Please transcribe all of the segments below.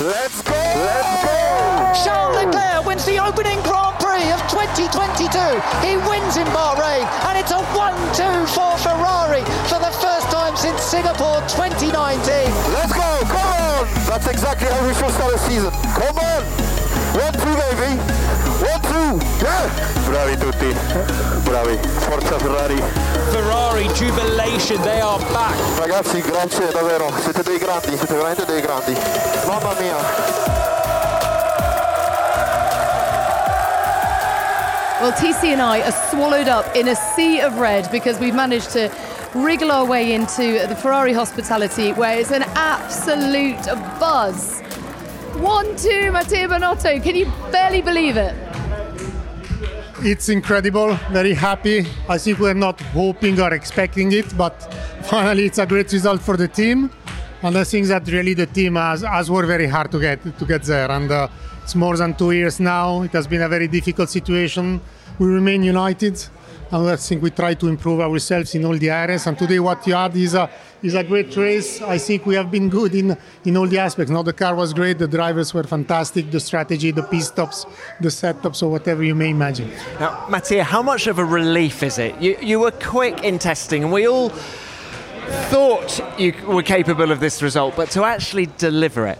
Let's go! Let's go! Charles Leclerc wins the opening Grand Prix of 2022. He wins in Bahrain, and it's a 1-2 for Ferrari for the first time since Singapore 2019. Let's go! Come on! That's exactly how we should start a season. Come on! One, two, baby! One, two! Yeah! Bravi tutti. Bravi. Forza Ferrari. Ferrari jubilation, they are back. Ragazzi, grazie davvero. Siete dei grandi, siete veramente dei grandi. Mamma mia. Well, TC and I are swallowed up in a sea of red because we've managed to wriggle our way into the Ferrari hospitality where it's an absolute buzz. 1 2, Mattia Binotto. Can you barely believe it? It's incredible, very happy. I think we're not hoping or expecting it, but finally it's a great result for the team. And I think that really the team has, has worked very hard to get to get there. And uh, it's more than two years now. It has been a very difficult situation. We remain united, I think we try to improve ourselves in all the areas. And today, what you had is a is a great race. I think we have been good in in all the aspects. Now the car was great, the drivers were fantastic, the strategy, the pit stops, the setups, or whatever you may imagine. Now, Mattia, how much of a relief is it? You, you were quick in testing, and we all thought you were capable of this result, but to actually deliver it.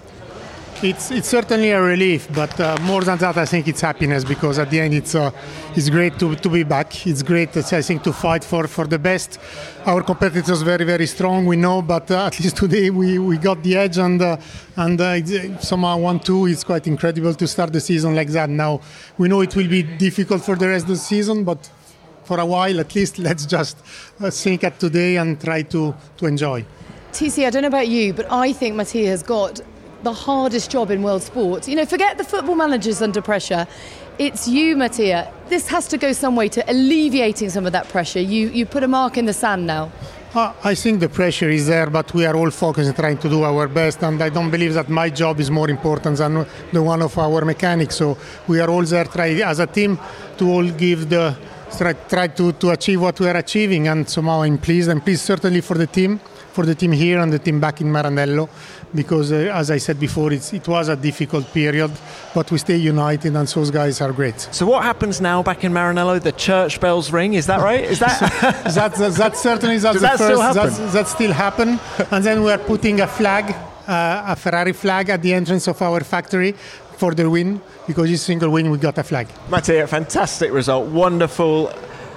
It's it's certainly a relief, but uh, more than that, I think it's happiness because at the end, it's uh, it's great to, to be back. It's great, uh, I think, to fight for, for the best. Our competitors are very very strong, we know, but uh, at least today we, we got the edge, and uh, and uh, somehow one two. It's quite incredible to start the season like that. Now we know it will be difficult for the rest of the season, but for a while at least, let's just think at today and try to to enjoy. TC, I don't know about you, but I think Mattia has got the hardest job in world sport. You know, forget the football managers under pressure. It's you, Mattia. This has to go some way to alleviating some of that pressure. You you put a mark in the sand now. Uh, I think the pressure is there, but we are all focused on trying to do our best, and I don't believe that my job is more important than the one of our mechanics. So we are all there, try as a team, to all give the try, try to, to achieve what we are achieving, and somehow I'm pleased. I'm pleased certainly for the team, for the team here and the team back in Maranello, because uh, as I said before, it's, it was a difficult period, but we stay united, and those guys are great. So, what happens now back in Maranello? The church bells ring. Is that right? Is that that, that, that certainly that's that first still that's- that still happen and then we are putting a flag uh, a ferrari flag at the entrance of our factory for the win because each single win we got a flag Mattia? Fantastic result. Wonderful.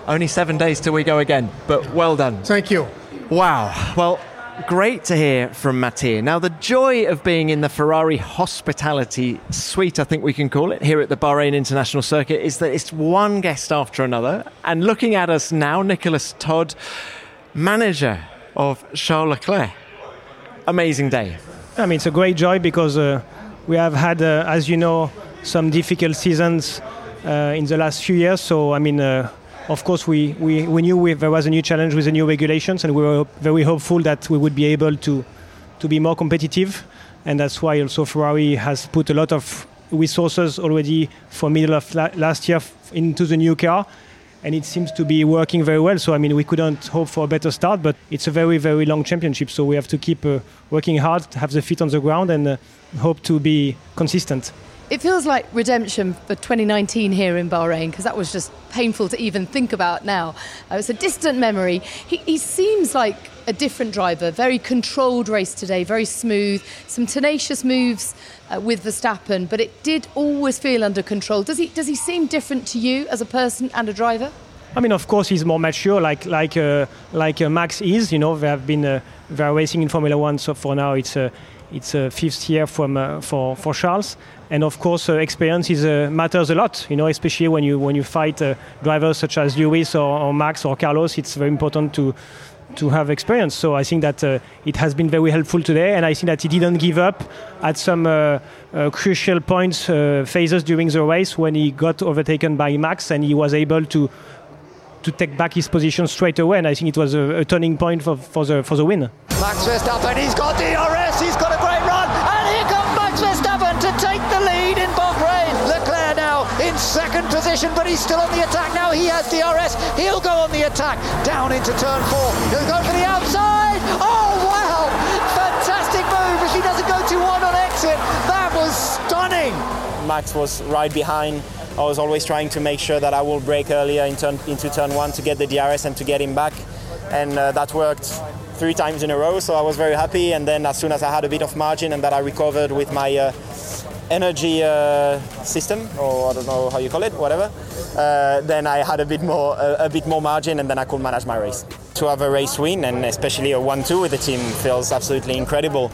Only seven days till we go again, but well done. thank you Wow. Well, great to hear from Mattia. Now, the joy of being in the Ferrari hospitality suite, I think we can call it, here at the Bahrain International Circuit, is that it's one guest after another. And looking at us now, Nicholas Todt, manager of Charles Leclerc. Amazing day. I mean, it's a great joy because uh, we have had, uh, as you know, some difficult seasons uh, in the last few years. So, I mean, uh, of course, we, we, we knew we, there was a new challenge with the new regulations, and we were very hopeful that we would be able to, to be more competitive. And that's why also Ferrari has put a lot of resources already for middle of la- last year f- into the new car. And it seems to be working very well. So, I mean, we couldn't hope for a better start, but it's a very, very long championship. So, we have to keep uh, working hard, have the feet on the ground, and uh, hope to be consistent. It feels like redemption for 2019 here in Bahrain because that was just painful to even think about now. Uh, it's a distant memory. He, he seems like a different driver, very controlled race today, very smooth, some tenacious moves uh, with Verstappen, but it did always feel under control. Does he, does he seem different to you as a person and a driver? I mean, of course, he's more mature, like like uh, like uh, Max is. You know, they have been uh, they are racing in Formula One, so for now it's a it's a fifth year from uh, for for Charles. And of course, uh, experience is, uh, matters a lot. You know, especially when you when you fight drivers such as Lewis or, or Max or Carlos, it's very important to to have experience. So I think that uh, it has been very helpful today, and I think that he didn't give up at some uh, uh, crucial points, phases during the race when he got overtaken by Max, and he was able to to take back his position straight away. And I think it was a, a turning point for, for the for the win. Max Verstappen, he's got he's got position, but he's still on the attack now. He has DRS, he'll go on the attack down into turn four. He'll go for the outside. Oh wow! Fantastic move. If he doesn't go to one on exit, that was stunning. Max was right behind. I was always trying to make sure that I will brake earlier in turn, into turn one to get the DRS and to get him back, and uh, that worked three times in a row. So I was very happy. And then as soon as I had a bit of margin and that I recovered with my uh, energy uh, system, or I don't know how you call it, whatever, uh, then I had a bit more a, a bit more margin, and then I could manage my race. To have a race win and especially a 1-2 with the team feels absolutely incredible.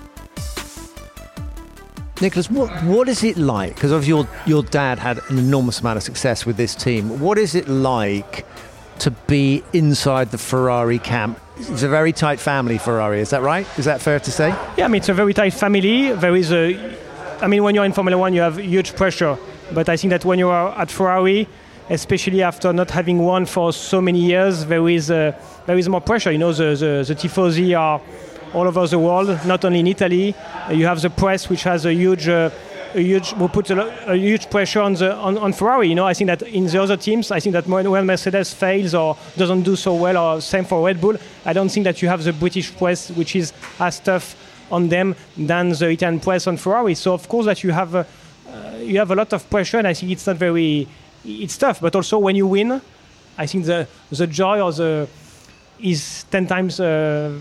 Nicholas, what what is it like? Because of your your dad had an enormous amount of success with this team. What is it like to be inside the Ferrari camp? It's a very tight family, Ferrari. Is that right? Is that fair to say? Yeah, I mean it's a very tight family. There is a, I mean when you're in Formula One, you have huge pressure. But I think that when you are at Ferrari, especially after not having won for so many years, there is a, there is more pressure. You know, the the, the tifosi are all over the world, not only in Italy. Uh, you have the press, which has a huge, uh, a huge, will put a, a huge pressure on the on, on Ferrari. You know, I think that in the other teams, I think that when Mercedes fails or doesn't do so well, or same for Red Bull, I don't think that you have the British press, which is as tough on them than the Italian press on Ferrari. So of course that you have. Uh, uh, you have a lot of pressure, and I think it's not very, it's tough. But also when you win, I think the the joy or the is ten times uh,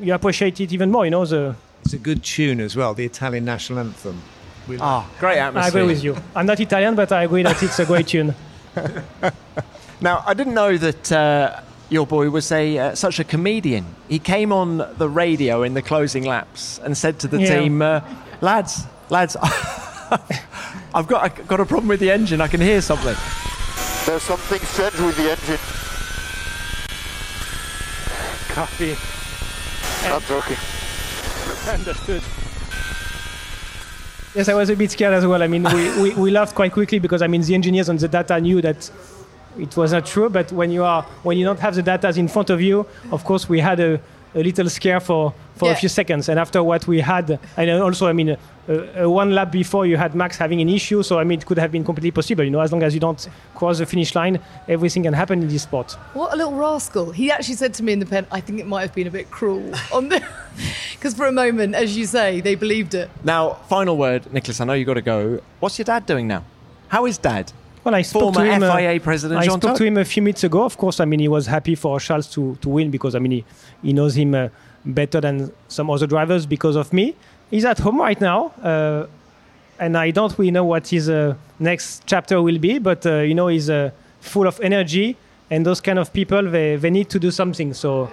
you appreciate it even more. You know the. It's a good tune as well, the Italian national anthem. Ah, great atmosphere. I agree with you. I'm not Italian, but I agree that it's a great tune. Now, I didn't know that uh, your boy was a uh, such a comedian. He came on the radio in the closing laps and said to the Yeah. team, uh, "Lads, lads, I've got I've got a problem with the engine. I can hear something." There's something strange with the engine. Copy. Not joking. Understood. Yes, I was a bit scared as well. I mean, we, we, we laughed quite quickly because I mean the engineers on the data knew that it was not true. But when you are when you don't have the data in front of you, of course, we had a, a little scare for, for Yeah. a few seconds. And after what we had, and also, I mean, uh, uh, one lap before you had Max having an issue, so I mean, it could have been completely possible. You know, as long as you don't cross the finish line, everything can happen in this sport. What a little rascal. He actually said to me in the pen, I think it might have been a bit cruel on the because for a moment, as you say, they believed it. Now, final word, Nicholas. I know you got to go. What's your dad doing now? How is dad? Well, I spoke Former to him. uh, president I Jean spoke Todt. to him a few minutes ago. Of course, I mean he was happy for Charles to, to win because I mean he, he knows him uh, better than some other drivers because of me. He's at home right now, uh, and I don't really know what his uh, next chapter will be. But uh, you know he's uh, full of energy, and those kind of people they, they need to do something. So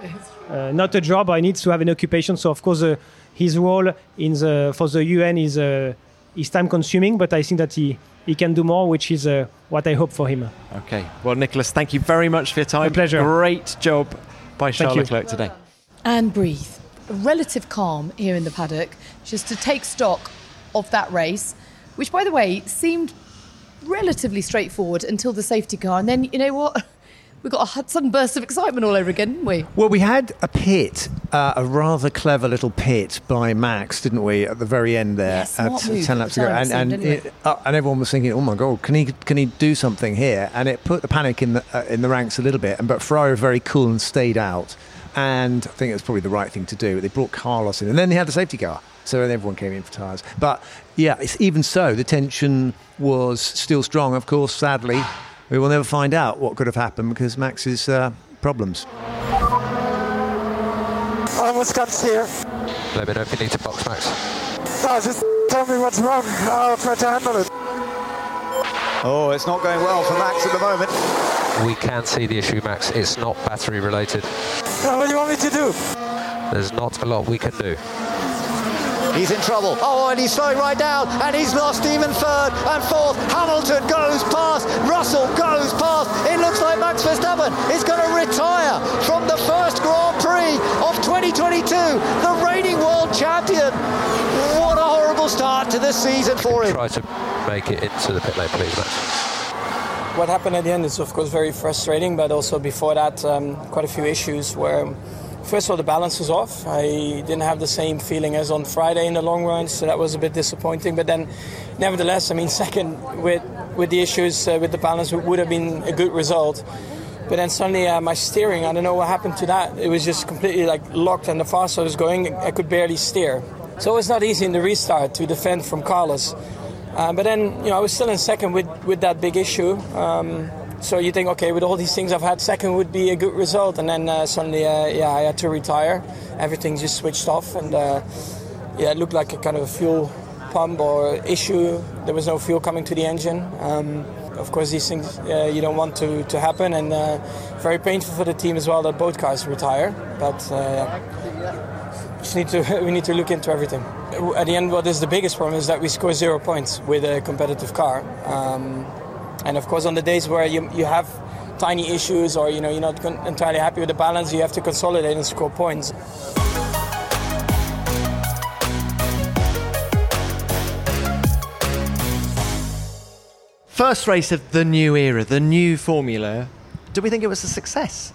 uh, not a job. I needs to have an occupation. So of course uh, his role in the for the UN is uh, is time consuming, but I think that he he can do more, which is uh, what I hope for him. Okay. Well, Nicholas, thank you very much for your time. My pleasure. Great job by Charles you. Leclerc today. And breathe. A relative calm here in the paddock, just to take stock of that race, which, by the way, seemed relatively straightforward until the safety car. And then, you know what? We got a sudden burst of excitement all over again, didn't we? Well, we had a pit, uh, a rather clever little pit by Max, didn't we, at the very end there, smart at ten laps ago, and and, it, uh, and everyone was thinking, oh my god, can he can he do something here? And it put the panic in the uh, in the ranks a little bit. And but Ferrari were very cool and stayed out, and I think it was probably the right thing to do. They brought Carlos in, and then they had the safety car. So everyone came in for tyres. But yeah, it's, even so, the tension was still strong. Of course, sadly, we will never find out what could have happened because Max's uh, problems. Almost got here. Let me know if you need to box Max. No, just tell me what's wrong. I'll try to handle it. Oh, it's not going well for Max at the moment. We can see the issue, Max. It's not battery related. Now, what do you want me to do? There's not a lot we can do. He's in trouble. Oh, and he's slowing right down, and he's lost even third and fourth. Hamilton goes past. Russell goes past. It looks like Max Verstappen is going to retire from the first Grand Prix of 2022. The reigning world champion. What a horrible start to the season for him. Try to make it into the pit lane, please, Max. What happened at the end is, of course, very frustrating, but also before that, um, quite a few issues where, first of all, the balance was off. I didn't have the same feeling as on Friday in the long run, so that was a bit disappointing. But then, nevertheless, I mean, second with with the issues uh, with the balance would have been a good result. But then suddenly uh, my steering, I don't know what happened to that. It was just completely like locked, and the faster I was going, I could barely steer. So it was not easy in the restart to defend from Carlos. Uh, but then, you know, I was still in second with, with that big issue. Um, so you think, okay, with all these things I've had, second would be a good result. And then uh, suddenly, uh, yeah, I had to retire. Everything just switched off, and uh, yeah, it looked like a kind of a fuel pump or issue. There was no fuel coming to the engine. Um, of course, these things uh, you don't want to, to happen, and uh, very painful for the team as well that both cars retire. But uh, just need to we need to look into everything. At the end, what is the biggest problem is that we score zero points with a competitive car, um, and of course, on the days where you you have tiny issues or you know you're not entirely happy with the balance, you have to consolidate and score points. First race of the new era, the new formula. Do we think it was a success?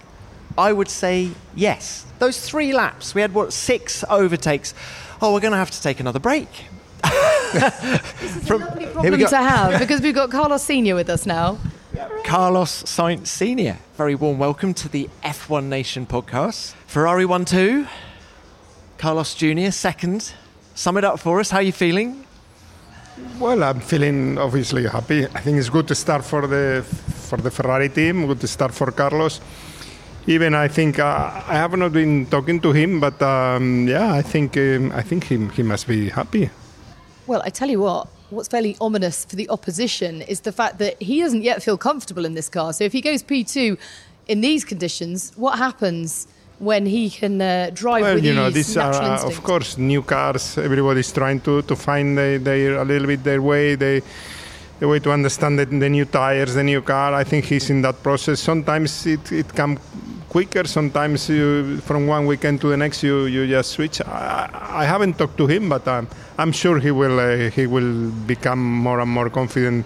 I would say yes. Those three laps, we had what, six overtakes. Oh, we're going to have to take another break. From, problem to have because we've got Carlos Senior with us now. Carlos Sainz Senior, very warm welcome to the F1 Nation podcast. Ferrari 1 2, Carlos Jr., second. Sum it up for us. How are you feeling? Well, I'm feeling obviously happy. I think it's good to start for the for the Ferrari team. Good to start for Carlos. Even I think uh, I have not been talking to him, but um, yeah, I think um, I think he he must be happy. Well, I tell you what. What's fairly ominous for the opposition is the fact that he doesn't yet feel comfortable in this car. So if he goes P2 in these conditions, what happens? when he can uh, drive well, with you know, ease, these are uh, of course new cars. Everybody's trying to, to find their, their a little bit their way. They the way to understand the, the new tires, the new car. I think he's in that process. Sometimes it it comes quicker. Sometimes you, from one weekend to the next, you, you just switch. I, I haven't talked to him, but um, I'm sure he will uh, he will become more and more confident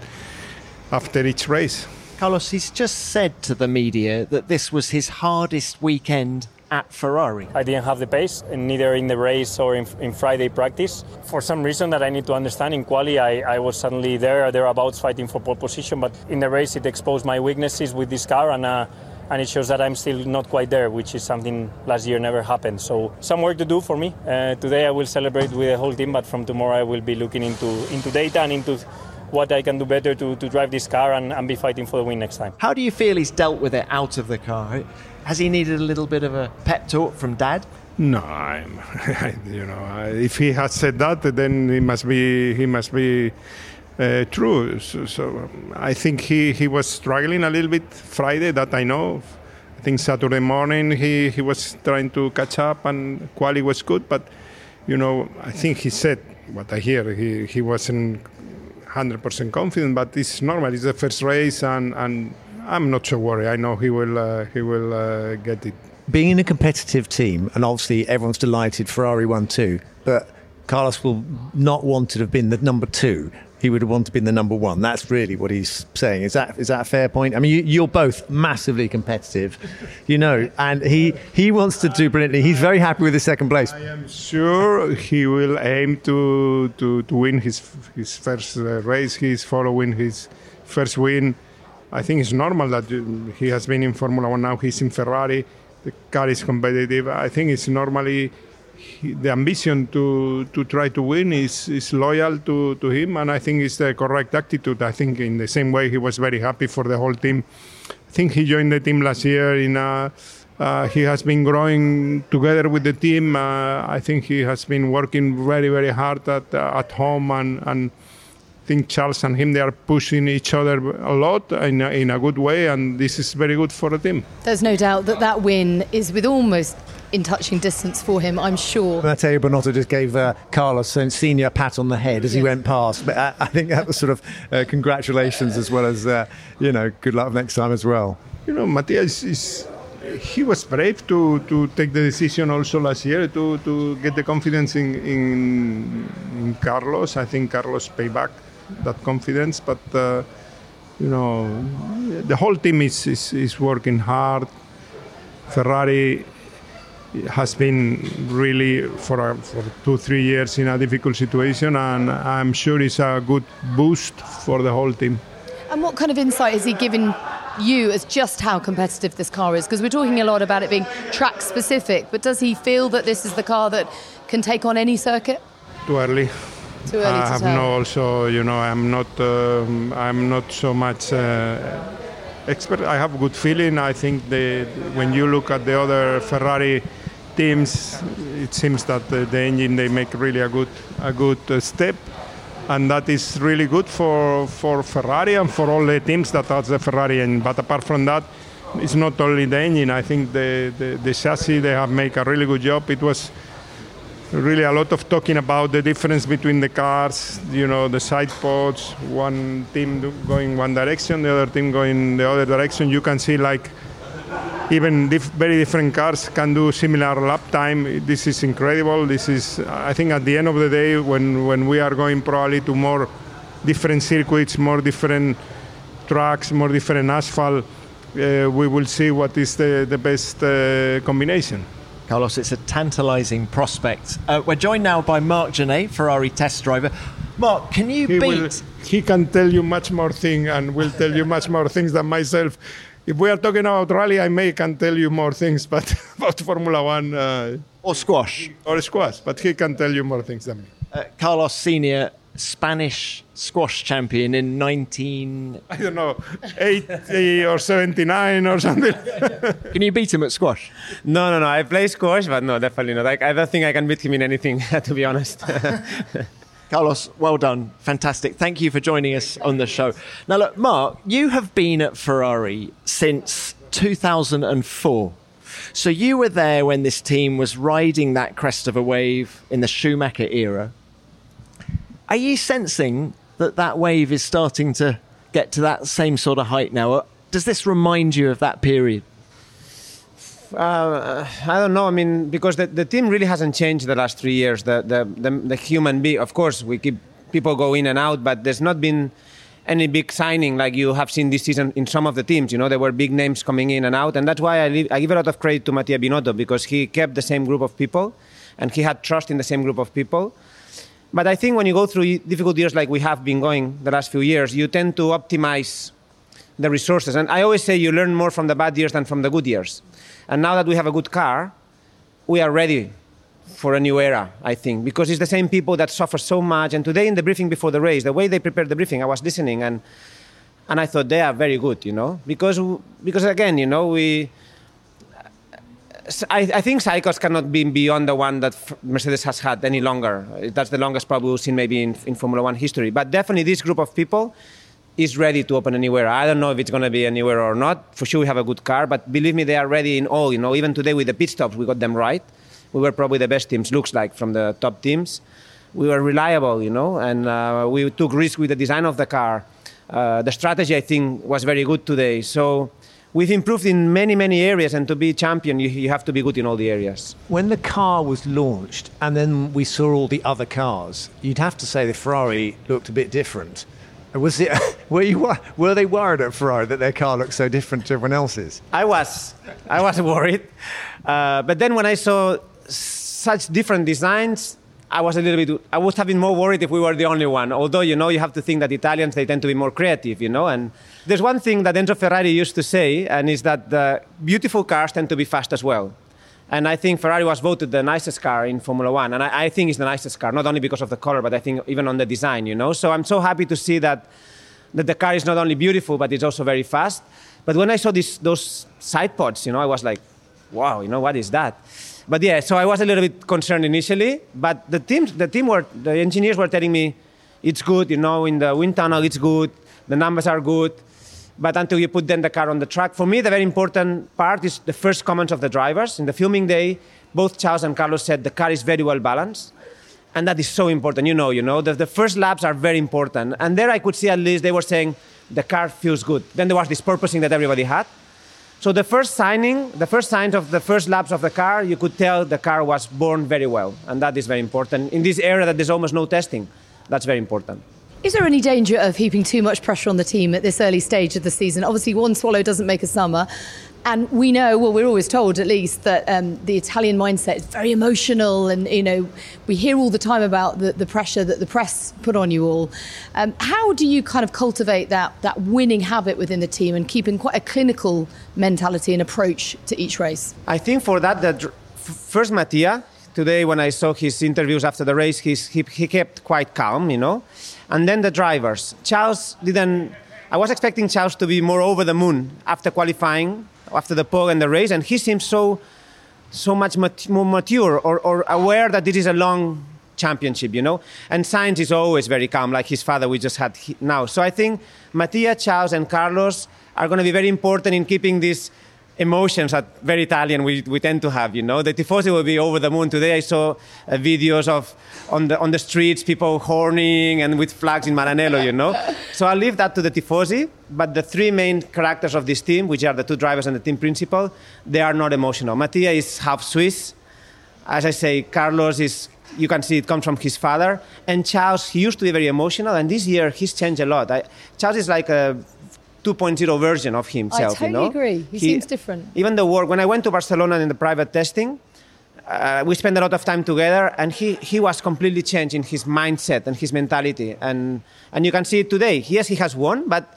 after each race. Carlos, he's just said to the media that this was his hardest weekend at Ferrari. I didn't have the pace, and neither in the race or in, in, Friday practice. For some reason that I need to understand, in quali I, I was suddenly there, thereabouts fighting for pole position, but in the race it exposed my weaknesses with this car and. Uh, and it shows that I'm still not quite there, which is something last year never happened. So some work to do for me. Uh, today I will celebrate with the whole team, but from tomorrow I will be looking into into data and into what I can do better to, to drive this car and, and be fighting for the win next time. How do you feel he's dealt with it out of the car? Has he needed a little bit of a pep talk from Dad? No, I'm, you know, if he has said that, then he must be he must be uh, true. So, so I think he, he was struggling a little bit Friday. That I know. I think Saturday morning he, he was trying to catch up and quality was good, but you know I think he said what I hear. He he wasn't 100% confident, but it's normal. It's the first race, and, and I'm not so worried. I know he will uh, he will uh, get it. Being in a competitive team, and obviously everyone's delighted Ferrari won too, but Carlos will not want to have been the number two he would have wanted to be the number one. That's really what he's saying. Is that is that a fair point? I mean, you, are both massively competitive, you know, and he he wants to do brilliantly. He's very happy with his second place. I am sure he will aim to to, to win his his first uh, race. He's following his first win. I think it's normal that he has been in Formula One now. He's in Ferrari. The car is competitive. I think it's normally the ambition to, to try to win is, is loyal to, to him, and I think it's the correct attitude. I think in the same way he was very happy for the whole team. I think he joined the team last year. In a, uh, he has been growing together with the team. Uh, I think he has been working very very hard at uh, at home and and. I think Charles and him they are pushing each other a lot in a, in a good way, and this is very good for the team. There's no doubt that that win is with almost in touching distance for him, I'm sure. Mattia Binotto just gave uh, Carlos Senior a pat on the head as he went past. But I, I think that was sort of uh, congratulations as well as, uh, you know, good luck next time as well. You know, Matthias is he was brave to, to take the decision also last year to, to get the confidence in, in, in Carlos. I think Carlos paid back that confidence, but uh, you know the whole team is, is, is working hard. Ferrari has been really for, a, for two three years in a difficult situation, and I'm sure it's a good boost for the whole team. And what kind of insight has he given you as just how competitive this car is? Because we're talking a lot about it being track specific, but does he feel that this is the car that can take on any circuit? Too early. Too early I to have tell. no also you know I'm not um, I'm not so much uh, expert. I have a good feeling. I think the when you look at the other Ferrari teams, it seems that the, the engine they make really a good a good uh, step, and that is really good for for Ferrari and for all the teams that has the Ferrari engine. But apart from that. It's not only the engine. I think the, the, the chassis they have made a really good job. It was really a lot of talking about the difference between the cars, you know, the side pods, one team going one direction, the other team going the other direction. You can see like even very different cars can do similar lap time. This is incredible. This is, I think, at the end of the day, when when we are going probably to more different circuits, more different tracks, more different asphalt, uh, we will see what is the the best uh, combination. Carlos, it's a tantalising prospect. Uh, we're joined now by Marc Gene, Ferrari test driver. Marc, can you he beat? will, he can tell you much more things and will tell you much more things than myself. If we are talking about rally, I may can tell you more things, but about Formula One uh, or squash or squash, but he can tell you more things than me. Uh, Carlos Senior, Spanish squash champion in 19. I don't know, 80 or 79 or something. Can you beat him at squash? No, no, no. I play squash, but no, definitely not. I, I don't think I can beat him in anything, to be honest. Carlos, well done. Fantastic. Thank you for joining us on the show. Now, look, Marc, you have been at Ferrari since 2004. So you were there when this team was riding that crest of a wave in the Schumacher era. Are you sensing that that wave is starting to get to that same sort of height now? Does this remind you of that period? Uh, I don't know. I mean, because the, the team really hasn't changed the last three years. The, the, the, the human being, of course, we keep people go in and out, but there's not been any big signing like you have seen this season in some of the teams. You know, there were big names coming in and out, and that's why I, leave, I give a lot of credit to Mattia Binotto because he kept the same group of people and he had trust in the same group of people. But I think when you go through difficult years like we have been going the last few years, you tend to optimize the resources. And I always say you learn more from the bad years than from the good years. And now that we have a good car, we are ready for a new era, I think, because it's the same people that suffer so much. And today in the briefing before the race, the way they prepared the briefing, I was listening and and I thought they are very good, you know, because because again, you know, we. I, I think cycles cannot be beyond the one that Mercedes has had any longer. That's the longest probably we've seen maybe in, in Formula One history. But definitely this group of people is ready to open anywhere. I don't know if it's going to be anywhere or not. For sure, we have a good car, but believe me, they are ready in all. You know, even today with the pit stops, we got them right. We were probably the best teams, looks like, from the top teams. We were reliable, you know, and uh, we took risk with the design of the car. Uh, the strategy, I think, was very good today. So we've improved in many, many areas, and to be champion, you, you have to be good in all the areas. When the car was launched and then we saw all the other cars, you'd have to say the Ferrari looked a bit different. Was it? Were you? Were they worried at Ferrari that their car looked so different to everyone else's? I was, I was worried, uh, but then when I saw such different designs, I was a little bit. I was having more worried if we were the only one. Although you know, you have to think that Italians they tend to be more creative, you know. And there's one thing that Enzo Ferrari used to say, and is that the beautiful cars tend to be fast as well. And I think Ferrari was voted the nicest car in Formula One. And I, I think it's the nicest car, not only because of the color, but I think even on the design, you know. So I'm so happy to see that, that the car is not only beautiful, but it's also very fast. But when I saw this, those side pods, you know, I was like, wow, you know, what is that? But yeah, so I was a little bit concerned initially. But the team, the team were, the engineers were telling me, it's good, you know, in the wind tunnel, it's good, the numbers are good but until you put then the car on the track. For me, the very important part is the first comments of the drivers. In the filming day, both Charles and Carlos said the car is very well balanced. And that is so important. You know, you know, the, the first laps are very important. And there I could see at least they were saying the car feels good. Then there was this porpoising that everybody had. So the first signing, the first signs of the first laps of the car, you could tell the car was born very well, and that is very important. In this era that there's almost no testing, that's very important. Is there any danger of heaping too much pressure on the team at this early stage of the season? Obviously, one swallow doesn't make a summer. And we know, well, we're always told at least, that um, the Italian mindset is very emotional. And, you know, we hear all the time about the, the pressure that the press put on you all. Um, how do you kind of cultivate that, that winning habit within the team and keeping quite a clinical mentality and approach to each race? I think for that, the first Mattia, today when I saw his interviews after the race, he's, he, he kept quite calm, you know. And then the drivers. Charles didn't. I was expecting Charles to be more over the moon after qualifying, after the pole and the race, and he seems so, so much mat- more mature or, or aware that this is a long championship, you know. And Sainz is always very calm, like his father we just had now. So I think Mattia, Charles, and Carlos are going to be very important in keeping these emotions that very Italian we, we tend to have. You know, the tifosi will be over the moon. Today I saw uh, videos of on the on the streets people horning and with flags in Maranello. You know, so I'll leave that to the tifosi. But the three main characters of this team, which are the two drivers and the team principal, they are not emotional. Mattia is half Swiss. As I say, Carlos is. You can see it comes from his father, and Charles. He used to be very emotional, and this year he's changed a lot. I, Charles is like a 2.0 version of himself. I totally you know? agree. He, he, seems different. Even the work, when I went to Barcelona in the private testing, uh, we spent a lot of time together, and he, he was completely changed in his mindset and his mentality. And, and you can see it today. Yes, he has won, but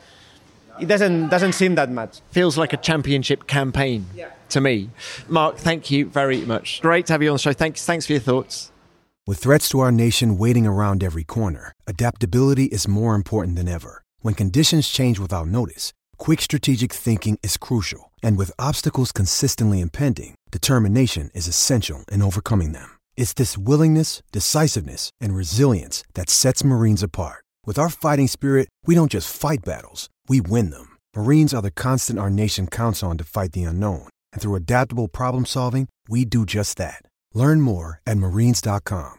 it doesn't, doesn't seem that much. Feels like a championship campaign yeah. to me. Marc, thank you very much. Great to have you on the show. Thanks, thanks for your thoughts. With threats to our nation waiting around every corner, adaptability is more important than ever. When conditions change without notice, quick strategic thinking is crucial. And with obstacles consistently impending, determination is essential in overcoming them. It's this willingness, decisiveness, and resilience that sets Marines apart. With our fighting spirit, we don't just fight battles, we win them. Marines are the constant our nation counts on to fight the unknown. And through adaptable problem solving, we do just that. Learn more at marines.com.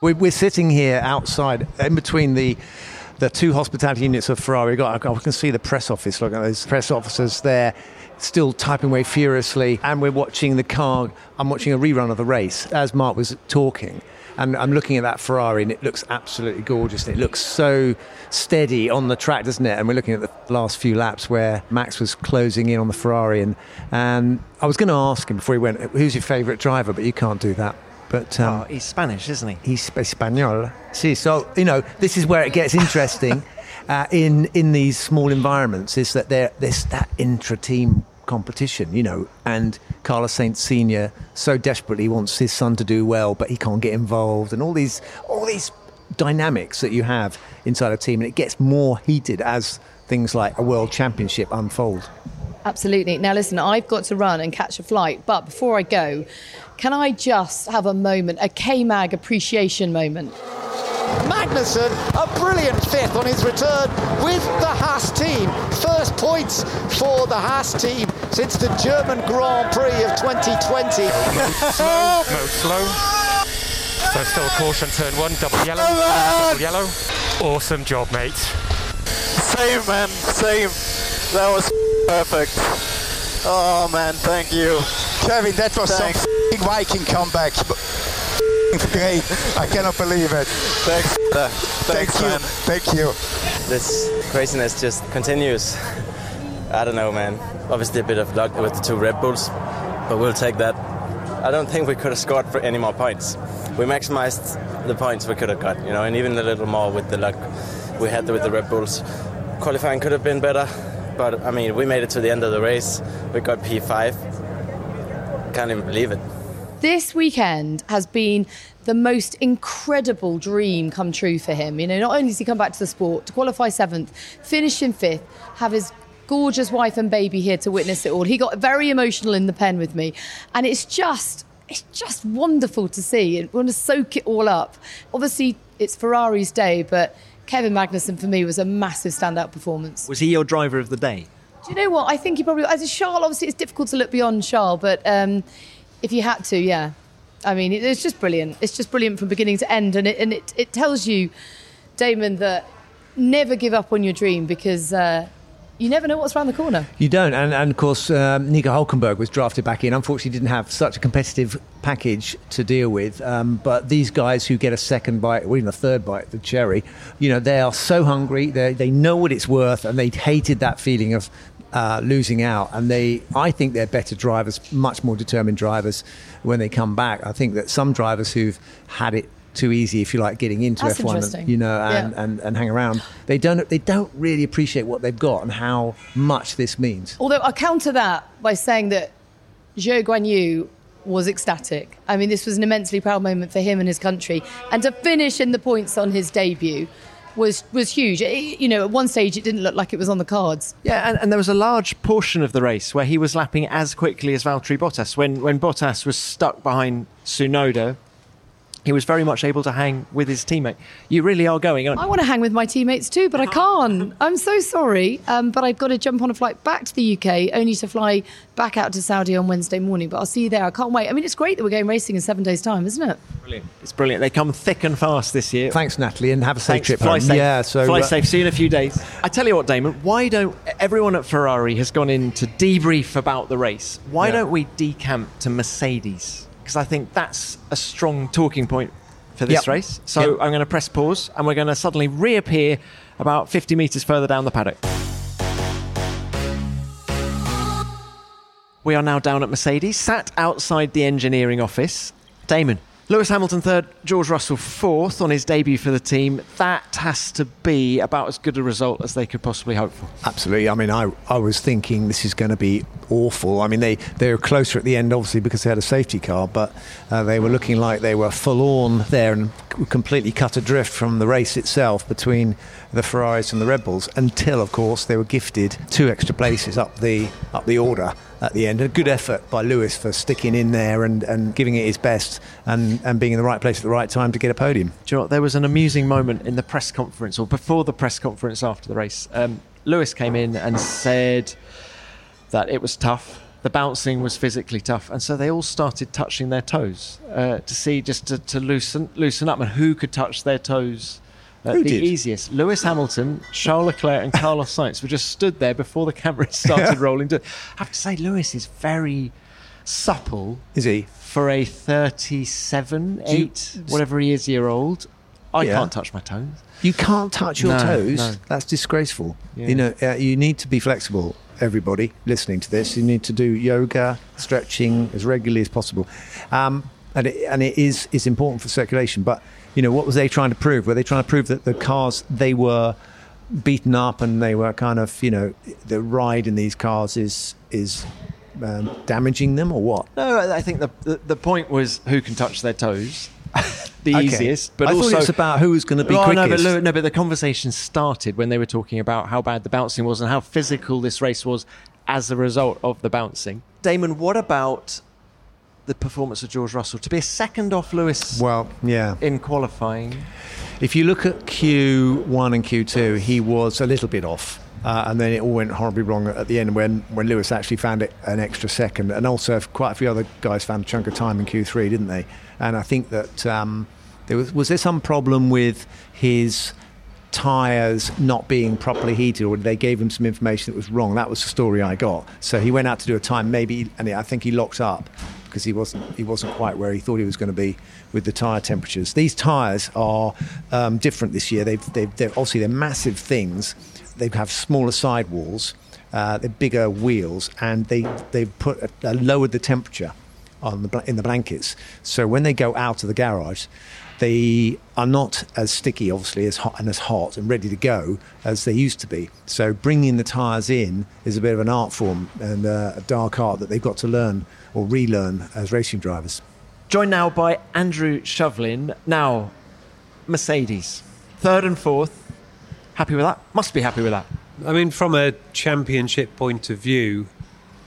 We're sitting here outside, in between the the two hospitality units of Ferrari. Got, I can see the press office. Look at those press officers there, still typing away furiously, and we're watching the car. I'm watching a rerun of the race as Marc was talking. And I'm looking at that Ferrari, and it looks absolutely gorgeous. It looks so steady on the track, doesn't it? And we're looking at the last few laps where Max was closing in on the Ferrari. And, and I was going to ask him before he went, "Who's your favourite driver?" But you can't do that. But um, oh, he's Spanish, isn't he? He's Espanol. See, so you know, this is where it gets interesting uh, in in these small environments. Is that there there's that intra-team competition, you know, and Carlos Sainz Senior so desperately wants his son to do well, but he can't get involved, and all these all these dynamics that you have inside a team, and it gets more heated as things like a world championship unfold. Absolutely. Now, listen, I've got to run and catch a flight, but before I go, can I just have a moment, a K-Mag appreciation moment? Magnussen, a brilliant fifth on his return with the Haas team. First points for the Haas team since the German Grand Prix of 2020. slow, mode slow. So still caution turn one, double yellow, double yellow. Awesome job, mate. Same, man, same. That was perfect. Oh man, thank you. Kevin, that was Thanks. Viking comeback. Great. I cannot believe it. Thanks. Uh, thanks, Thank man. you. Thank you. This craziness just continues. I don't know, man. Obviously a bit of luck with the two Red Bulls, but we'll take that. I don't think we could have scored for any more points. We maximized the points we could have got, you know, and even a little more with the luck we had with the Red Bulls. Qualifying could have been better, But I mean, we made it to the end of the race. We got P5. Can't even believe it. This weekend has been the most incredible dream come true for him. You know, not only does he come back to the sport to qualify seventh, finish in fifth, have his gorgeous wife and baby here to witness it all. He got very emotional in the pen with me, and it's just it's just wonderful to see and want to soak it all up. Obviously, it's Ferrari's day, but Kevin Magnussen for me was a massive standout performance. Was he your driver of the day? Do you know what? I think he probably, as a Charles, obviously it's difficult to look beyond Charles, but um, if you had to, yeah. I mean, it, it's just brilliant. It's just brilliant from beginning to end. And it, and it, it tells you, Damon, that never give up on your dream because uh, you never know what's around the corner. You don't, and, and of course, um, Nico Hulkenberg was drafted back in. Unfortunately, didn't have such a competitive package to deal with. Um, but these guys who get a second bite, or even a third bite, the cherry, you know, they are so hungry. They they know what it's worth, and they hated that feeling of. Uh, losing out, and they, I think they're better drivers, much more determined drivers when they come back. I think that some drivers who've had it too easy, if you like, getting into That's F1, interesting. you know, and, Yeah. and, and hang around. They don't they don't really appreciate what they've got and how much this means. Although I'll counter that by saying that Zhou Guanyu was ecstatic. I mean, this was an immensely proud moment for him and his country. And to finish in the points on his debut was, was huge. It- you know, at one stage it didn't look like it was on the cards. Yeah, and, and there was a large portion of the race where he was lapping as quickly as Valtteri Bottas. When when Bottas was stuck behind Tsunoda, he was very much able to hang with his teammate. You really are going on. I want to hang with my teammates too, but I can't. I'm so sorry. Um, but I've got to jump on a flight back to the UK, only to fly back out to Saudi on Wednesday morning. But I'll see you there. I can't wait. I mean, it's great that we're going racing in seven days' time, isn't it? Brilliant. It's brilliant. They come thick and fast this year. Thanks, Natalie, and have a safe Thanks. trip Fly home. safe. Yeah, so fly uh, safe. See you in a few days. I tell you what, Damon. Why don't everyone at Ferrari has gone in to debrief about the race? Why Yeah. don't we decamp to Mercedes? Because I think that's a strong talking point for this Yep. race. So Yep. I'm going to press pause, and we're going to suddenly reappear about 50 metres further down the paddock. We are now down at Mercedes, sat outside the engineering office. Damon, Lewis Hamilton third, George Russell fourth on his debut for the team. That has to be about as good a result as they could possibly hope for. Absolutely. I mean, I, I was thinking this is going to be awful. I mean, they, they were closer at the end, obviously, because they had a safety car, but uh, they were looking like they were forlorn there and completely cut adrift from the race itself between the Ferraris and the Red Bulls until, of course, they were gifted two extra places up the, up the order at the end. A good effort by Lewis for sticking in there and, and giving it his best and, and being in the right place at the right time to get a podium. Do you know? There was an amusing moment in the press conference, or before the press conference after the race. Um, Lewis came in and said that it was tough. The bouncing was physically tough, and so they all started touching their toes uh, to see just to, to loosen loosen up and who could touch their toes. Uh, the did? easiest. Lewis Hamilton, Charles Leclerc, and Carlos Sainz were just stood there before the cameras started rolling. I have to say, Lewis is very supple. Is he? For a 37, Do you- 8, whatever he is year old. I Yeah. can't touch my toes. You can't touch your No, toes. no. That's disgraceful. Yeah. You know, uh, you need to be flexible. Everybody listening to this, you need to do yoga, stretching as regularly as possible, um, and it, and it is is important for circulation. But you know, what was they trying to prove? Were they trying to prove that the cars they were beaten up and they were kind of you know the ride in these cars is is um, damaging them or what? No, I think the, the the point was who can touch their toes. the Okay. easiest, but I thought also it was about who was gonna be Oh, No, but quickest. No, but the conversation started when they were talking about how bad the bouncing was and how physical this race was as a result of the bouncing. Damon, what about the performance of George Russell to be a second off Lewis? Well, yeah. in qualifying. If you look at Q1 and Q2, he was a little bit off. Uh, and then it all went horribly wrong at the end when, when Lewis actually found it an extra second. And also, quite a few other guys found a chunk of time in Q3, didn't they? And I think that um, there was, was there some problem with his tyres not being properly heated, or they gave him some information that was wrong? That was the story I got. So he went out to do a time, maybe, and I think he locked up because he wasn't he wasn't quite where he thought he was going to be with the tyre temperatures. These tyres are um, different this year. They've, they've they're obviously they're massive things. They have smaller sidewalls, uh, bigger wheels, and they they've put uh, lowered the temperature. on the in the blankets. So when they go out of the garage, they are not as sticky, obviously, as hot and as hot and ready to go as they used to be. So bringing the tyres in is a bit of an art form and uh, a dark art that they've got to learn or relearn as racing drivers. Joined now by Andrew Shovlin. Now, Mercedes, third and fourth. Happy with that? Must be happy with that. I mean, from a championship point of view,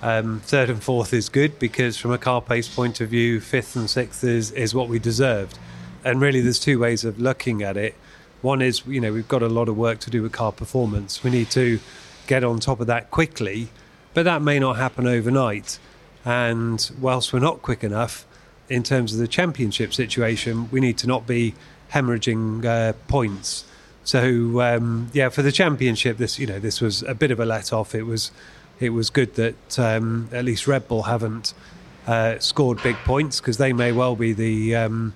um, third and fourth is good because, from a car pace point of view, fifth and sixth is, is what we deserved. And really, there's two ways of looking at it. One is, you know, we've got a lot of work to do with car performance. We need to get on top of that quickly, but that may not happen overnight. And whilst we're not quick enough in terms of the championship situation, we need to not be hemorrhaging uh, points. So um, yeah, for the championship, this you know this was a bit of a let off. It was it was good that um, at least Red Bull haven't uh, scored big points because they may well be the um,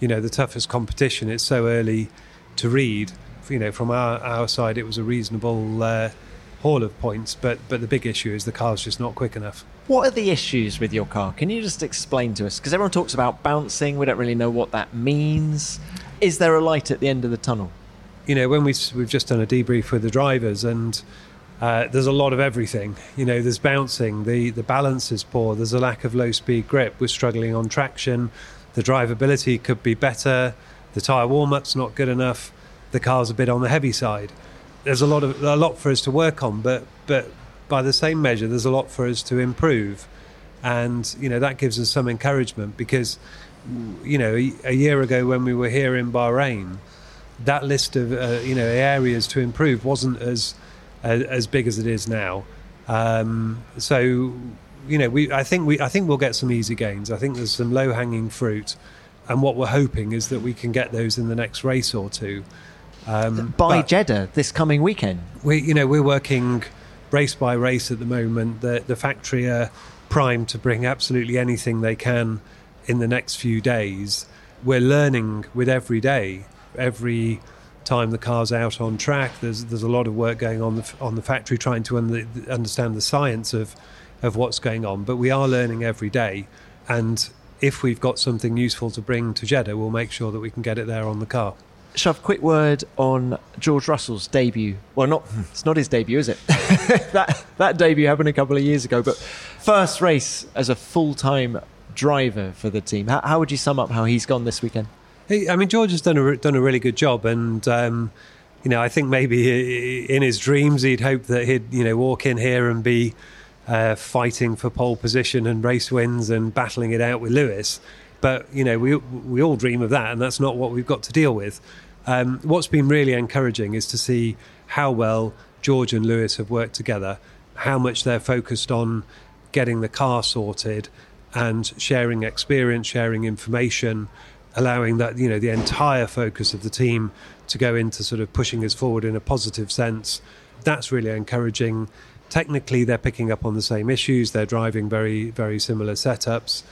you know the toughest competition. It's so early to read. You know, from our, our side, it was a reasonable uh, haul of points, but but the big issue is the car's just not quick enough. What are the issues with your car? Can you just explain to us? Because everyone talks about bouncing, we don't really know what that means. Is there a light at the end of the tunnel? You know, when we we've just done a debrief with the drivers, and uh, there's a lot of everything. You know, there's bouncing, the the balance is poor, there's a lack of low speed grip, we're struggling on traction, the drivability could be better, the tyre warm up's not good enough, the car's a bit on the heavy side. There's a lot of a lot for us to work on, but but by the same measure, there's a lot for us to improve, and you know that gives us some encouragement because you know a, a year ago when we were here in Bahrain, that list of uh, you know areas to improve wasn't as as, as big as it is now. Um, so you know we I think we I think we'll get some easy gains. I think there's some low hanging fruit, and what we're hoping is that we can get those in the next race or two. Um, By Jeddah this coming weekend. we you know we're working race by race at the moment the the factory are primed to bring absolutely anything they can in the next few days we're learning with every day every time the car's out on track there's there's a lot of work going on the, on the factory trying to un- understand the science of of what's going on but we are learning every day and if we've got something useful to bring to Jeddah we'll make sure that we can get it there on the car Shov, quick word on George Russell's debut. Well, not hmm. it's not his debut, is it? that that debut happened a couple of years ago, but first race as a full time driver for the team. How, how would you sum up how he's gone this weekend? I mean, George has done a done a really good job, and um, you know, I think maybe in his dreams he'd hoped that he'd you know walk in here and be uh, fighting for pole position and race wins and battling it out with Lewis. But you know, we we all dream of that, and that's not what we've got to deal with. Um, what's been really encouraging is to see how well George and Lewis have worked together, how much they're focused on getting the car sorted and sharing experience, sharing information, allowing that you know the entire focus of the team to go into sort of pushing us forward in a positive sense. That's really encouraging. Technically, they're picking up on the same issues. They're driving very very similar setups.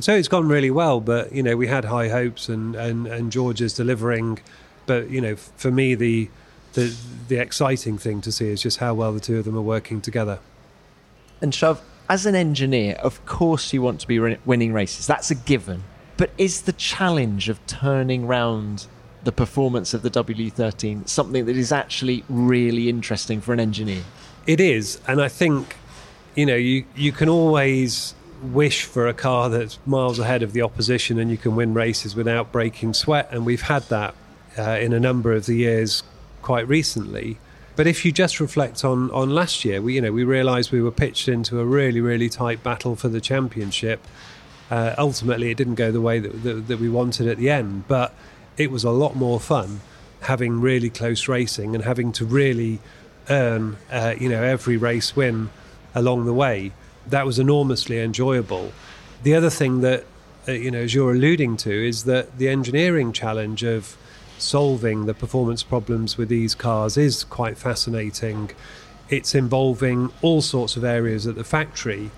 So it's gone really well, but you know we had high hopes, and and, and George is delivering. But you know, for me, the the the exciting thing to see is just how well the two of them are working together. And Shov, as an engineer, of course you want to be winning races. That's a given. But is the challenge of turning round the performance of the W13 something that is actually really interesting for an engineer? It is, and I think you know you you can always wish for a car that's miles ahead of the opposition and you can win races without breaking sweat, and we've had that uh, in a number of the years quite recently. But if you just reflect on on last year, we you know we realised we were pitched into a really really tight battle for the championship. Uh, ultimately, it didn't go the way that, that, that we wanted at the end, but it was a lot more fun having really close racing and having to really earn, uh, you know, every race win along the way. That was enormously enjoyable. The other thing that, uh, you know, as you're alluding to, is that the engineering challenge of solving the performance problems with these cars is quite fascinating. It's involving all sorts of areas at the factory.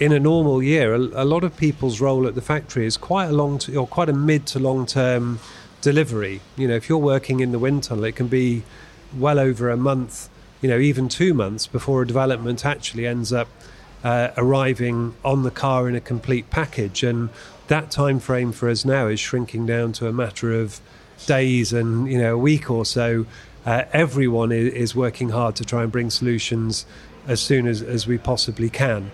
In a normal year, a, a lot of people's role at the factory is quite a long or quite a mid to long term delivery. You know, if you're working in the wind tunnel, it can be well over a month, you know, even two months before a development actually ends up uh, arriving on the car in a complete package. And that time frame for us now is shrinking down to a matter of days and you know a week or so. Uh, everyone is, is working hard to try and bring solutions as soon as, as we possibly can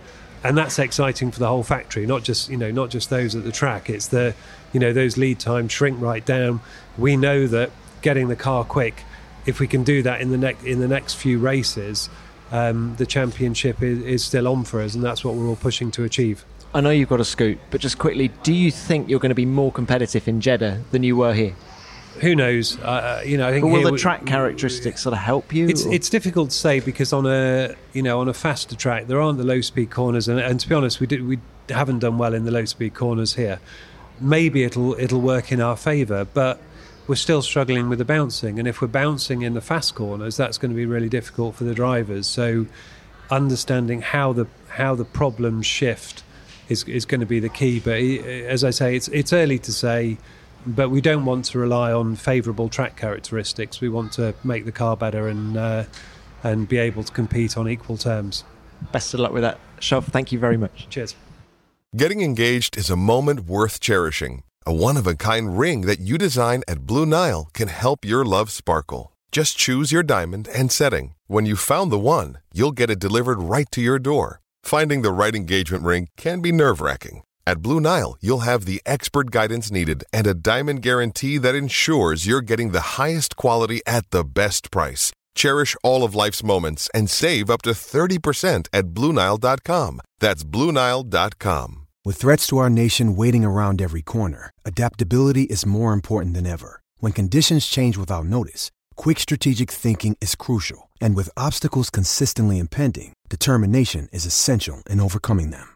and that's exciting for the whole factory not just you know not just those at the track. It's the you know those lead times shrink right down. We know that getting the car quick if we can do that in the next in the next few races um, the championship is, is still on for us and that's what we're all pushing to achieve. I know you've got a scoot, but just quickly, do you think you're going to be more competitive in Jeddah than you were here? Who knows? Uh, you know, I think But will the we- track characteristics sort of help you? It's it's difficult to say because on a you know on a faster track there aren't the low speed corners and, and to be honest we did we haven't done well in the low speed corners here. Maybe it'll it'll work in our favour, but we're still struggling with the bouncing, and if we're bouncing in the fast corners, that's going to be really difficult for the drivers. So understanding how the how the problems shift is is going to be the key. But eh, as I say, it's it's early to say. But we don't want to rely on favourable track characteristics. We want to make the car better and uh, and be able to compete on equal terms. Best of luck with that, Shov. Thank you very much. Cheers. Getting engaged is a moment worth cherishing. A one of a kind ring that you design at Blue Nile can help your love sparkle. Just choose your diamond and setting. When you've found the one, you'll get it delivered right to your door. Finding the right engagement ring can be nerve wracking. At Blue Nile, you'll have the expert guidance needed and a diamond guarantee that ensures you're getting the highest quality at the best price. Cherish all of life's moments and save up to 30% at BlueNile.com. That's BlueNile.com. With threats to our nation waiting around every corner, adaptability is more important than ever. When conditions change without notice, quick strategic thinking is crucial. And with obstacles consistently impending, determination is essential in overcoming them.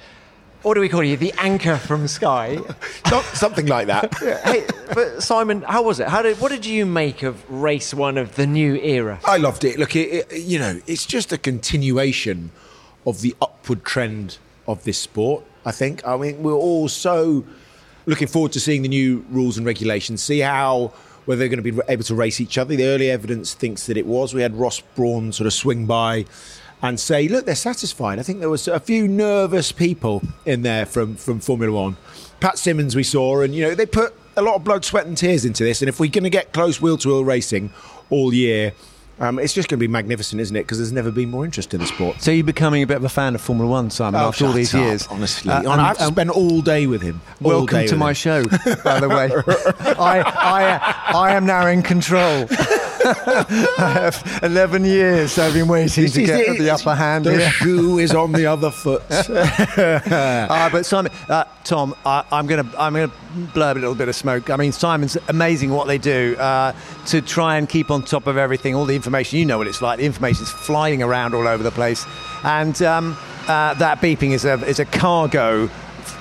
What do we call you? The anchor from Sky. Something like that. hey, but Simon, how was it? How did? What did you make of race one of the new era? I loved it. Look, it, it, you know, it's just a continuation of the upward trend of this sport. I think. I mean, we're all so looking forward to seeing the new rules and regulations. See how whether they're going to be able to race each other. The early evidence thinks that it was. We had Ross Brawn sort of swing by and say, look, they're satisfied. I think there was a few nervous people in there from from Formula One. Pat Symonds we saw, and you know they put a lot of blood, sweat, and tears into this. And if we're going to get close wheel to wheel racing all year. Um, it's just going to be magnificent, isn't it? Because there's never been more interest in the sport. So you're becoming a bit of a fan of Formula One, Simon, Oh, after all these up, years. honestly. Uh, And I have to spend all day with him. Welcome to my show, by the way. I, I, I am now in control. I have 11 years I've been waiting This to get it. the upper hand. The shoe is on the other foot. uh, but Simon, uh, Tom, I, I'm going to I'm going to blurb a little bit of smoke. I mean, Simon's amazing what they do uh, to try and keep on top of everything, all the information. You know what it's like. The information's flying around all over the place, and um, uh, that beeping is a is a cargo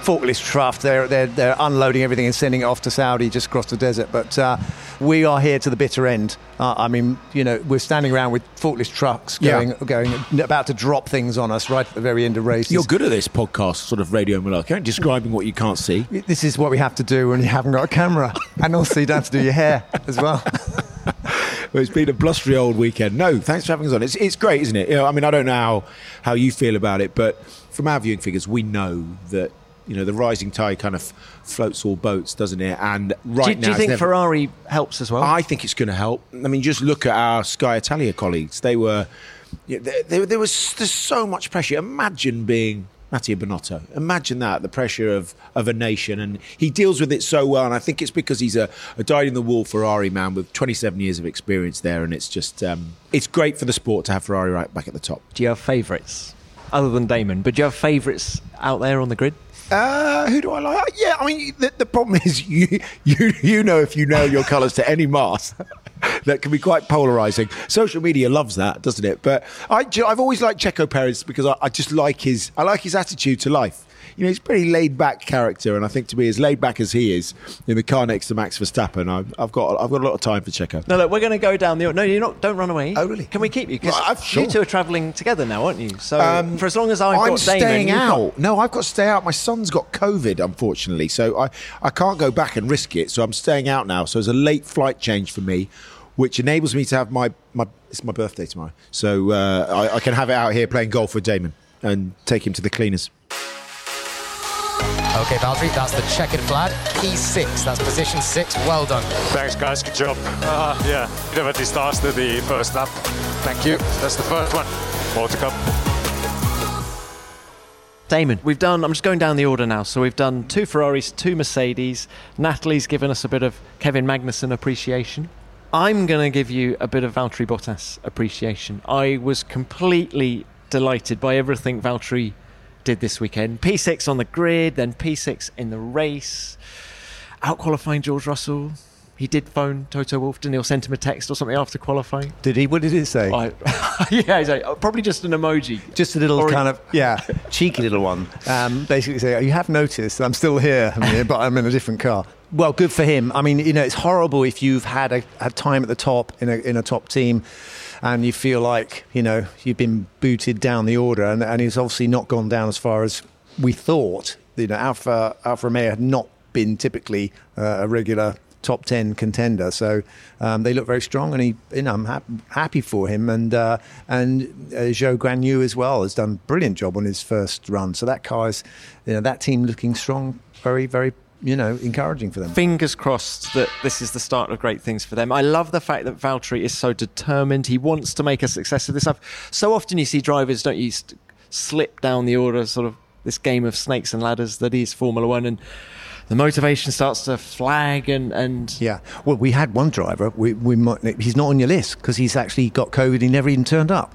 forklift truck. They're, they're they're unloading everything and sending it off to Saudi just across the desert. But uh, we are here to the bitter end. Uh, I mean, you know, we're standing around with forklift trucks Yeah. going going about to drop things on us right at the very end of races. You're good at this podcast, sort of radio malarkey, describing what you can't see. This is what we have to do when you haven't got a camera, and also you don't have to do your hair as well. Well, it's been a blustery old weekend. No, thanks for having us on. It's, it's great, isn't it? You know, I mean, I don't know how, how you feel about it, but from our viewing figures, we know that you know the rising tide kind of floats all boats, doesn't it? And right do, now, do you think never- Ferrari helps as well? I think it's going to help. I mean, just look at our Sky Italia colleagues. They were, yeah, there, there, there was there's so much pressure. Imagine being Mattia Binotto. Imagine that the pressure of of a nation, and he deals with it so well. And I think it's because he's a, a dyed in the wool Ferrari man with 27 years of experience there, and it's just um, it's great for the sport to have Ferrari right back at the top. Do you have favourites other than Damon? But do you have favourites out there on the grid? Uh, who do I like? Yeah, I mean, the, the problem is you, you, you know if you nail your colours to any mast, that can be quite polarizing. Social media loves that, doesn't it? But I, I've always liked Checo Perez because I, I just like his, I like his attitude to life. You know, he's a pretty laid back character, and I think to be as laid back as he is in the car next to Max Verstappen, I've, I've got I've got a lot of time for Checo. No, look, we're going to go down the. No, you're not. Don't run away. Oh, really? Can we keep you? Because Well, sure. you two are travelling together now, aren't you? So Um, for as long as I've I'm got Damon, staying you've got- out. No, I've got to stay out. My son's got COVID, unfortunately, so I, I can't go back and risk it. So I'm staying out now. So it's a late flight change for me, which enables me to have my my it's my birthday tomorrow, so uh, I, I can have it out here playing golf with Damon and take him to the cleaners. Okay, Valtteri, that's the checkered flag. P6, that's position six. Well done. Thanks, guys. Good job. Uh, yeah, bit of a disaster the first lap. Thank you. That's the first one. More to come. Damon, we've done. I'm just going down the order now. So we've done two Ferraris, two Mercedes. Natalie's given us a bit of Kevin Magnussen appreciation. I'm going to give you a bit of Valtteri Bottas appreciation. I was completely delighted by everything Valtteri did this weekend. P6 on the grid, then P6 in the race. Out qualifying George Russell. He did phone Toto he? Or sent him a text or something after qualifying. Did he? What did it say? I, yeah, he's like, oh, probably just an emoji. Just a little Or- kind of yeah, cheeky little one. Um, basically, say you have noticed I'm still here, I mean, but I'm in a different car. Well, good for him. I mean, you know, it's horrible if you've had a had time at the top in a in a top team, and you feel like you know you've been booted down the order, and, and he's obviously not gone down as far as we thought. You know, Alpha Alfa Romeo had not been typically uh, a regular top 10 contender. So um, they look very strong, and he, you know, I'm hap- happy for him. And uh, and uh, Zhou Guanyu as well has done a brilliant job on his first run. So that car is, you know, that team looking strong, very, very, you know, encouraging for them. Fingers crossed that this is the start of great things for them. I love the fact that Valtteri is so determined. He wants to make a success of this stuff. So often you see drivers, don't you, st- slip down the order, sort of this game of snakes and ladders that is Formula One, and the motivation starts to flag and, and Yeah. Well, we had one driver. We, we might, he's not on your list because he's actually got COVID. He never even turned up.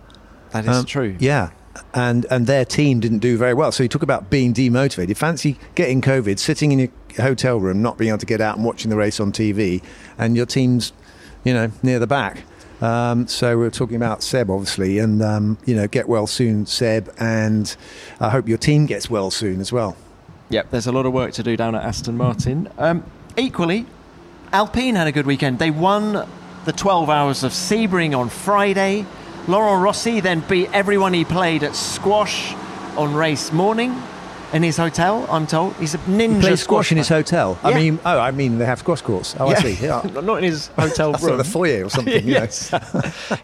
That is um, true. Yeah. And and their team didn't do very well. So you talk about being demotivated. Fancy getting COVID, sitting in a hotel room, not being able to get out and watching the race on TV, and your team's, you know, near the back. Um, so we're talking about Seb, obviously, and um, you know, get well soon, Seb, and I hope your team gets well soon as well. Yep, there's a lot of work to do down at Aston Martin. Um, equally, Alpine had a good weekend. They won the 12 hours of Sebring on Friday. Laurent Rossi then beat everyone he played at squash on race morning in his hotel, I'm told. He's a ninja He plays squash in his hotel. I mean, oh, I mean, they have squash courts. Oh, I see. Yeah. Not in his hotel room. the foyer or something. you know. yes.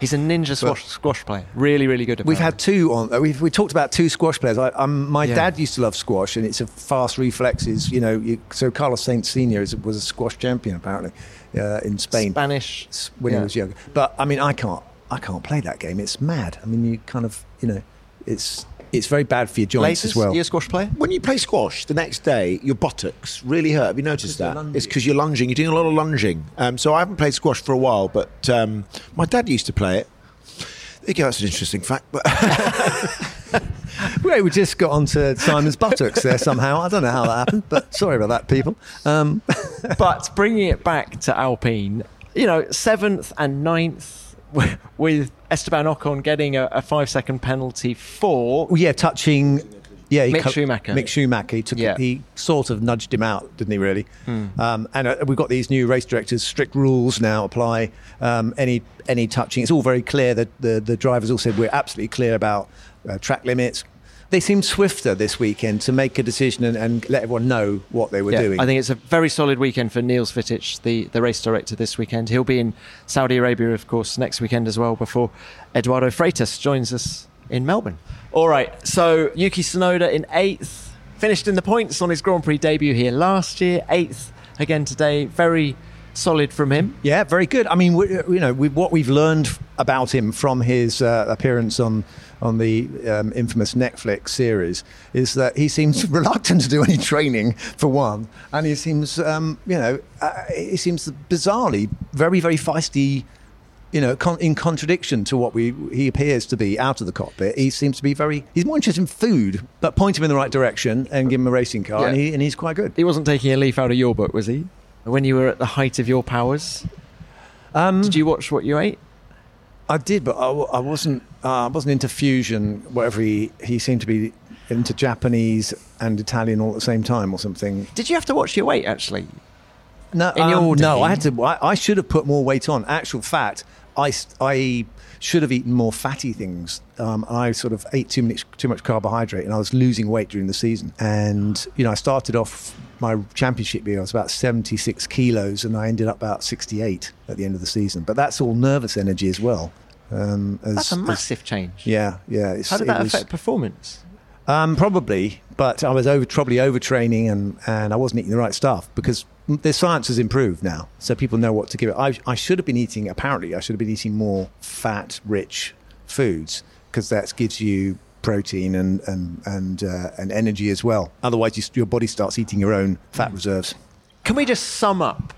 He's a ninja squash, squash player. Really, really good at We've had two on. uh, We've we talked about two squash players. I, um, my Yeah. dad used to love squash, and it's a fast reflexes. You know, you, so Carlos Sainz Senior was a squash champion apparently uh, in Spain Spanish when yeah. he was younger. But I mean, I can't. I can't play that game. It's mad. I mean, you kind of, you know, it's it's very bad for your joints as well. You're a squash player? When you play squash, the next day your buttocks really hurt. Have you noticed that? It's because you're lunging. You're doing a lot of lunging. Um, so I haven't played squash for a while, but um, my dad used to play it. There you go. That's an interesting fact. But Well, we just got onto Simon's buttocks there somehow. I don't know how that happened, but sorry about that, people. Um, but bringing it back to Alpine, you know, seventh and ninth wi- with Esteban Ocon getting a, a five second penalty for. Well, yeah, touching. Yeah, he Mick co- Schumacher. Mick Schumacher. He took. Yeah. He sort of nudged him out, didn't he? Really. Hmm. Um, and uh, we've got these new race directors. Strict rules now apply. Um, any any touching. It's all very clear that the the drivers all said we're absolutely clear about uh, track limits. They seemed swifter this weekend to make a decision and, and let everyone know what they were Yeah, doing. I think it's a very solid weekend for Niels Wittich, the, the race director this weekend. He'll be in Saudi Arabia, of course, next weekend as well, before Eduardo Freitas joins us in Melbourne. All right, so Yuki Tsunoda in eighth, finished in the points on his Grand Prix debut here last year, eighth again today. Very solid from him. Yeah, very good. I mean, we, you know, we, what we've learned about him from his uh, appearance on on the um, infamous Netflix series is that he seems reluctant to do any training for one, and he seems, um, you know, uh, he seems bizarrely very, very feisty. You know, con- in contradiction to what we he appears to be out of the cockpit, he seems to be very. He's more interested in food, but point him in the right direction and give him a racing car, and, he, and he's quite good. He wasn't taking a leaf out of your book, was he? When you were at the height of your powers? Um, did you watch what you ate? I did, but I, I wasn't. Uh, I wasn't into fusion. Whatever he he seemed to be into Japanese and Italian all at the same time, or something. Did you have to watch your weight actually? No, In um, no. I had to. I, I should have put more weight on. Actual fact, I I should have eaten more fatty things. Um, I sort of ate too much too much carbohydrate, and I was losing weight during the season. And you know, I started off my championship year. I was about seventy six kilos, and I ended up about sixty eight at the end of the season. But that's all nervous energy as well. Um, as, That's a as- massive change. yeah, yeah. It's, How did that was- affect performance? um, probably, but I was over probably overtraining and, and I wasn't eating the right stuff because the science has improved now, so people know what to give it. I, I should have been eating. Apparently, I should have been eating more fat-rich foods because that gives you protein and and and uh, and energy as well. Otherwise, you, your body starts eating your own fat reserves. Can we just sum up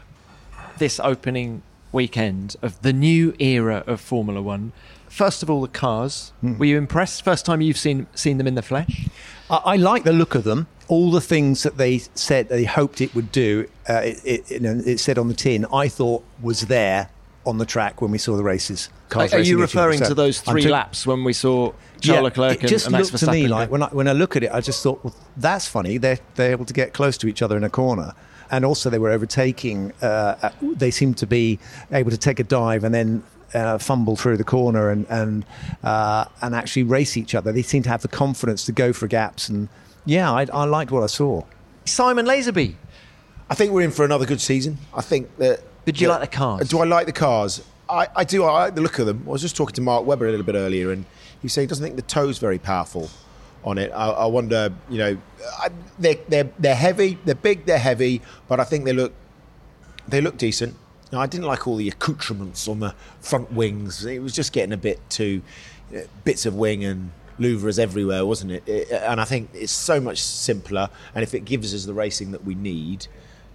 this opening weekend of the new era of Formula One? First of all, the cars. Hmm. Were you impressed? First time you've seen seen them in the flesh? I, I like the look of them. All the things that they said they hoped it would do, uh, it, it, you know, it said on the tin, I thought was there on the track when we saw the races. Cars Are racing you referring So to those three took- laps when we saw Charles Leclerc it and, just and Max looked to me like when I, when I look at it, I just thought, well, that's funny. They're they're able to get close to each other in a corner, and also they were overtaking. Uh, they seemed to be able to take a dive and then. Uh, fumble through the corner and and uh, and actually race each other. They seem to have the confidence to go for gaps, and yeah, I, I liked what I saw. Simon Lazenby. I think we're in for another good season. I think that. Did you that- like the cars? Do I like the cars? I, I do. I like the look of them. I was just talking to Mark Webber a little bit earlier, and he said he doesn't think the tow's very powerful on it. I, I wonder, you know, I, they're, they're, they're heavy, they're big, they're heavy, but I think they look they look decent. Now, I didn't like all the accoutrements on the front wings. It was just getting a bit too uh, bits of wing and louvres everywhere, wasn't it? It- And I think it's so much simpler. And if it gives us the racing that we need,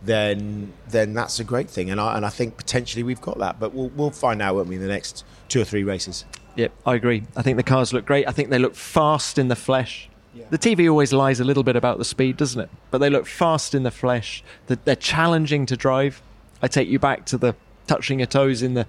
then then that's a great thing. And I and I think potentially we've got that. But we'll we'll find out, won't we, in the next two or three races. Yep, I agree. I think the cars look great. I think they look fast in the flesh. The TV always lies a little bit about the speed, doesn't it? But they look fast in the flesh. They're challenging to drive. I take you back to the touching your toes in the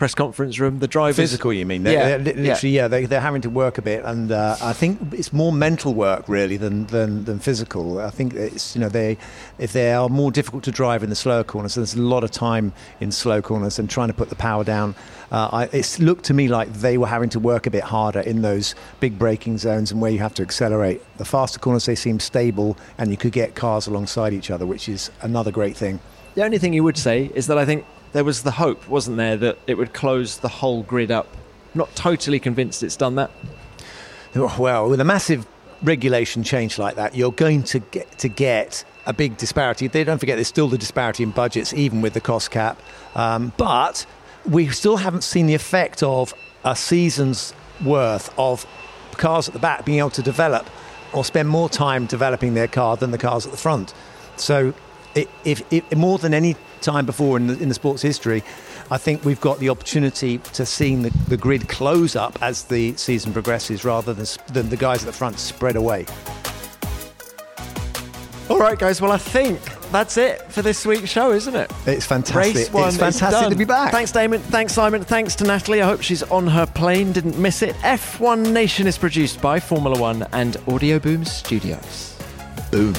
press conference room. The drivers Physical, you mean? They're, Yeah, they're li- yeah. literally, yeah. they, they're having to work a bit, and uh, I think it's more mental work really than, than, than physical. I think it's you know they if they are more difficult to drive in the slower corners. There's a lot of time in slow corners and trying to put the power down. Uh, I, it's looked to me like they were having to work a bit harder in those big braking zones and where you have to accelerate. The faster corners they seem stable, and you could get cars alongside each other, which is another great thing. The only thing you would say is that I think there was the hope, wasn't there, that it would close the whole grid up. Not totally convinced it's done that. Well, with a massive regulation change like that, you're going to get to get a big disparity. They don't forget there's still the disparity in budgets, even with the cost cap. Um, but we still haven't seen the effect of a season's worth of cars at the back being able to develop or spend more time developing their car than the cars at the front. So, i if, if more than any time before in the, in the sport's history, I think we've got the opportunity to seeing the, the grid close up as the season progresses, rather than, than the guys at the front spread away. All right, guys. Well, I think that's it for this week's show, isn't it? It's fantastic. Race one it's is fantastic done. to be back. Thanks, Damon. Thanks, Simon. Thanks to Natalie. I hope she's on her plane. Didn't miss it. F1 Nation is produced by Formula One and Audio Boom Studios. Boom.